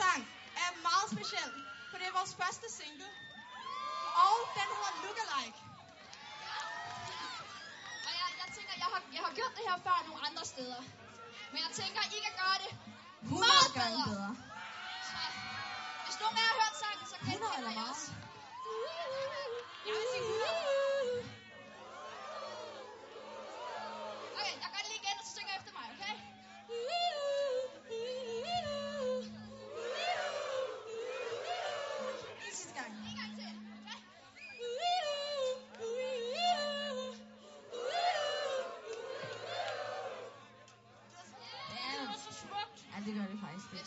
sang er meget speciel, for det er vores første single. Og den hedder Lookalike. Og jeg, jeg tænker, jeg har, jeg har gjort det her før nogle andre steder. Men jeg tænker, I kan gøre det 100 meget bedre. bedre. Så, hvis nogen af jer har hørt sangen, så kan 100 eller I meget? også. Jeg vil sige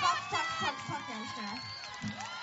Fuck, fuck, fuck, fuck yourself.